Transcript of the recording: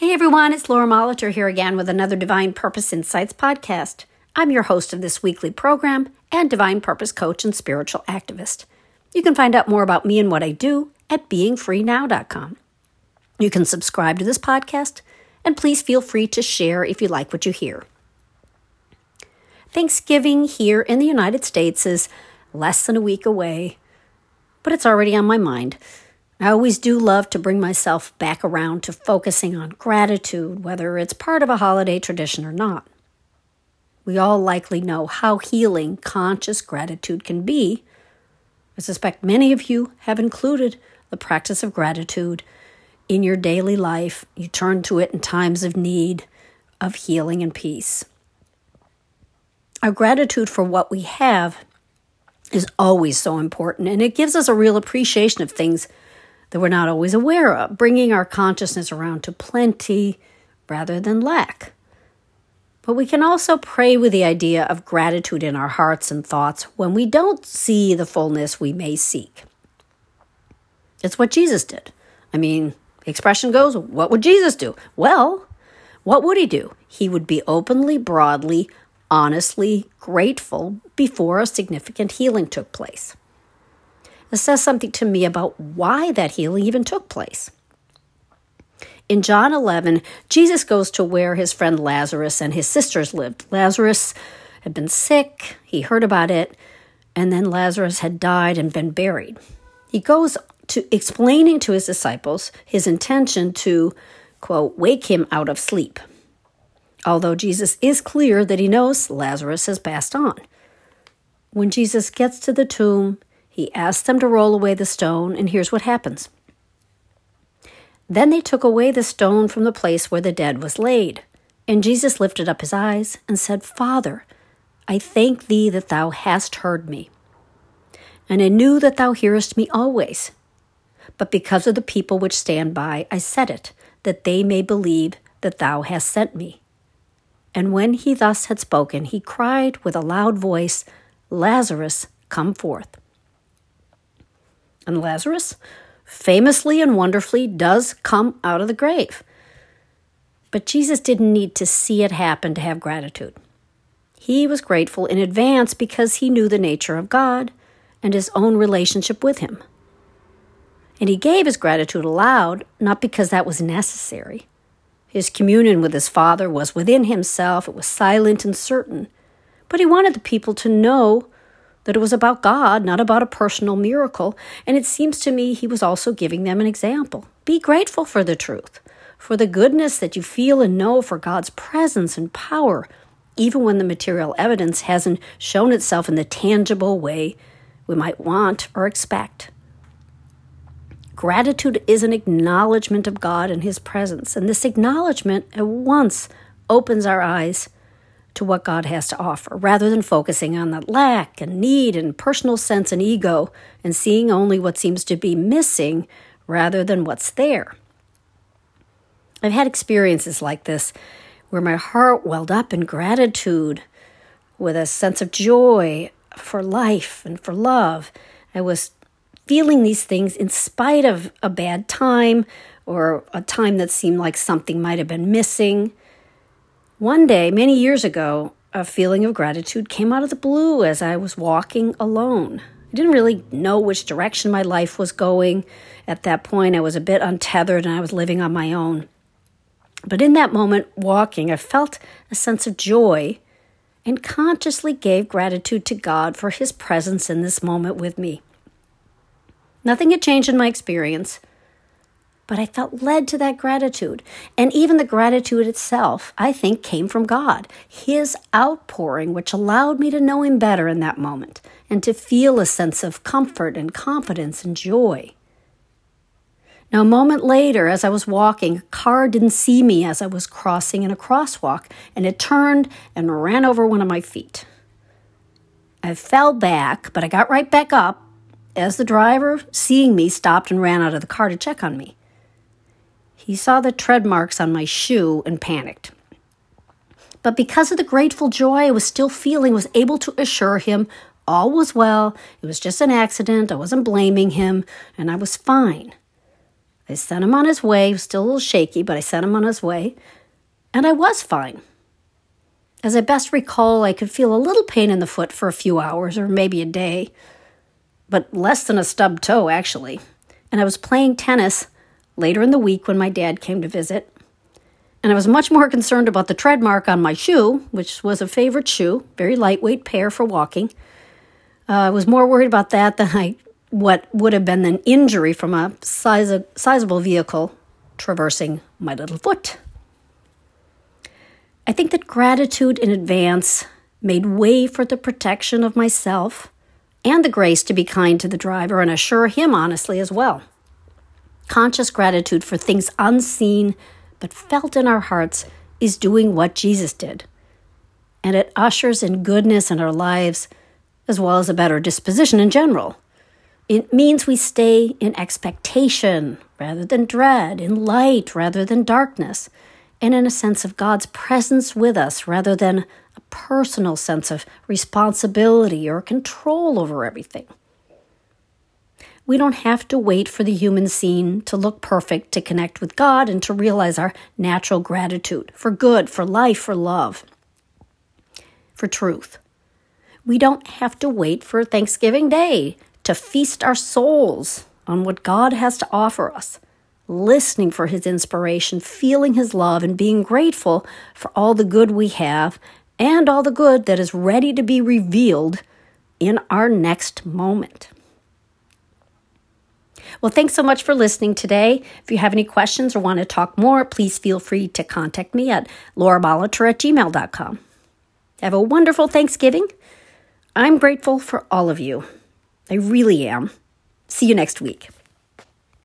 Hey everyone, it's Laura Molitor here again with another Divine Purpose Insights podcast. I'm your host of this weekly program and Divine Purpose coach and spiritual activist. You can find out more about me and what I do at beingfreenow.com. You can subscribe to this podcast and please feel free to share if you like what you hear. Thanksgiving here in the United States is less than a week away, but it's already on my mind. I always do love to bring myself back around to focusing on gratitude, whether it's part of a holiday tradition or not. We all likely know how healing conscious gratitude can be. I suspect many of you have included the practice of gratitude in your daily life. You turn to it in times of need, of healing and peace. Our gratitude for what we have is always so important, and it gives us a real appreciation of things that we're not always aware of, bringing our consciousness around to plenty rather than lack. But we can also pray with the idea of gratitude in our hearts and thoughts when we don't see the fullness we may seek. It's what Jesus did. I mean, the expression goes, what would Jesus do? Well, what would he do? He would be openly, broadly, honestly grateful before a significant healing took place. Says something to me about why that healing even took place. In John 11, Jesus goes to where his friend Lazarus and his sisters lived. Lazarus had been sick, he heard about it, and then Lazarus had died and been buried. He goes to explaining to his disciples his intention to, quote, wake him out of sleep. Although Jesus is clear that he knows Lazarus has passed on. When Jesus gets to the tomb, he asked them to roll away the stone, and here's what happens. Then they took away the stone from the place where the dead was laid. And Jesus lifted up his eyes and said, Father, I thank thee that thou hast heard me. And I knew that thou hearest me always. But because of the people which stand by, I said it, that they may believe that thou hast sent me. And when he thus had spoken, he cried with a loud voice, Lazarus, come forth. And Lazarus, famously and wonderfully, does come out of the grave. But Jesus didn't need to see it happen to have gratitude. He was grateful in advance because he knew the nature of God and his own relationship with him. And he gave his gratitude aloud, not because that was necessary. His communion with his Father was within himself, it was silent and certain. But he wanted the people to know that it was about God, not about a personal miracle. And it seems to me he was also giving them an example. Be grateful for the truth, for the goodness that you feel and know for God's presence and power, even when the material evidence hasn't shown itself in the tangible way we might want or expect. Gratitude is an acknowledgement of God and His presence, and this acknowledgement at once opens our eyes to what God has to offer, rather than focusing on the lack and need and personal sense and ego and seeing only what seems to be missing rather than what's there. I've had experiences like this where my heart welled up in gratitude with a sense of joy for life and for love. I was feeling these things in spite of a bad time or a time that seemed like something might have been missing. One day, many years ago, a feeling of gratitude came out of the blue as I was walking alone. I didn't really know which direction my life was going. At that point, I was a bit untethered and I was living on my own. But in that moment, walking, I felt a sense of joy and consciously gave gratitude to God for His presence in this moment with me. Nothing had changed in my experience, but I felt led to that gratitude. And even the gratitude itself, I think, came from God, His outpouring, which allowed me to know Him better in that moment and to feel a sense of comfort and confidence and joy. Now, a moment later, as I was walking, a car didn't see me as I was crossing in a crosswalk, and it turned and ran over one of my feet. I fell back, but I got right back up as the driver, seeing me, stopped and ran out of the car to check on me. He saw the tread marks on my shoe and panicked. But because of the grateful joy I was still feeling, was able to assure him all was well. It was just an accident. I wasn't blaming him, and I was fine. I sent him on his way. He was still a little shaky, but I sent him on his way. And I was fine. As I best recall, I could feel a little pain in the foot for a few hours or maybe a day, but less than a stubbed toe, actually. And I was playing tennis later in the week when my dad came to visit. And I was much more concerned about the tread mark on my shoe, which was a favorite shoe, very lightweight pair for walking. Uh, I was more worried about that than I what would have been an injury from a size, sizable vehicle traversing my little foot. I think that gratitude in advance made way for the protection of myself and the grace to be kind to the driver and assure him honestly as well. Conscious gratitude for things unseen but felt in our hearts is doing what Jesus did. And it ushers in goodness in our lives as well as a better disposition in general. It means we stay in expectation rather than dread, in light rather than darkness, and in a sense of God's presence with us rather than a personal sense of responsibility or control over everything. We don't have to wait for the human scene to look perfect to connect with God and to realize our natural gratitude for good, for life, for love, for truth. We don't have to wait for Thanksgiving Day to feast our souls on what God has to offer us, listening for His inspiration, feeling His love, and being grateful for all the good we have and all the good that is ready to be revealed in our next moment. Well, thanks so much for listening today. If you have any questions or want to talk more, please feel free to contact me at laurabolitor at gmail.com. Have a wonderful Thanksgiving. I'm grateful for all of you. I really am. See you next week.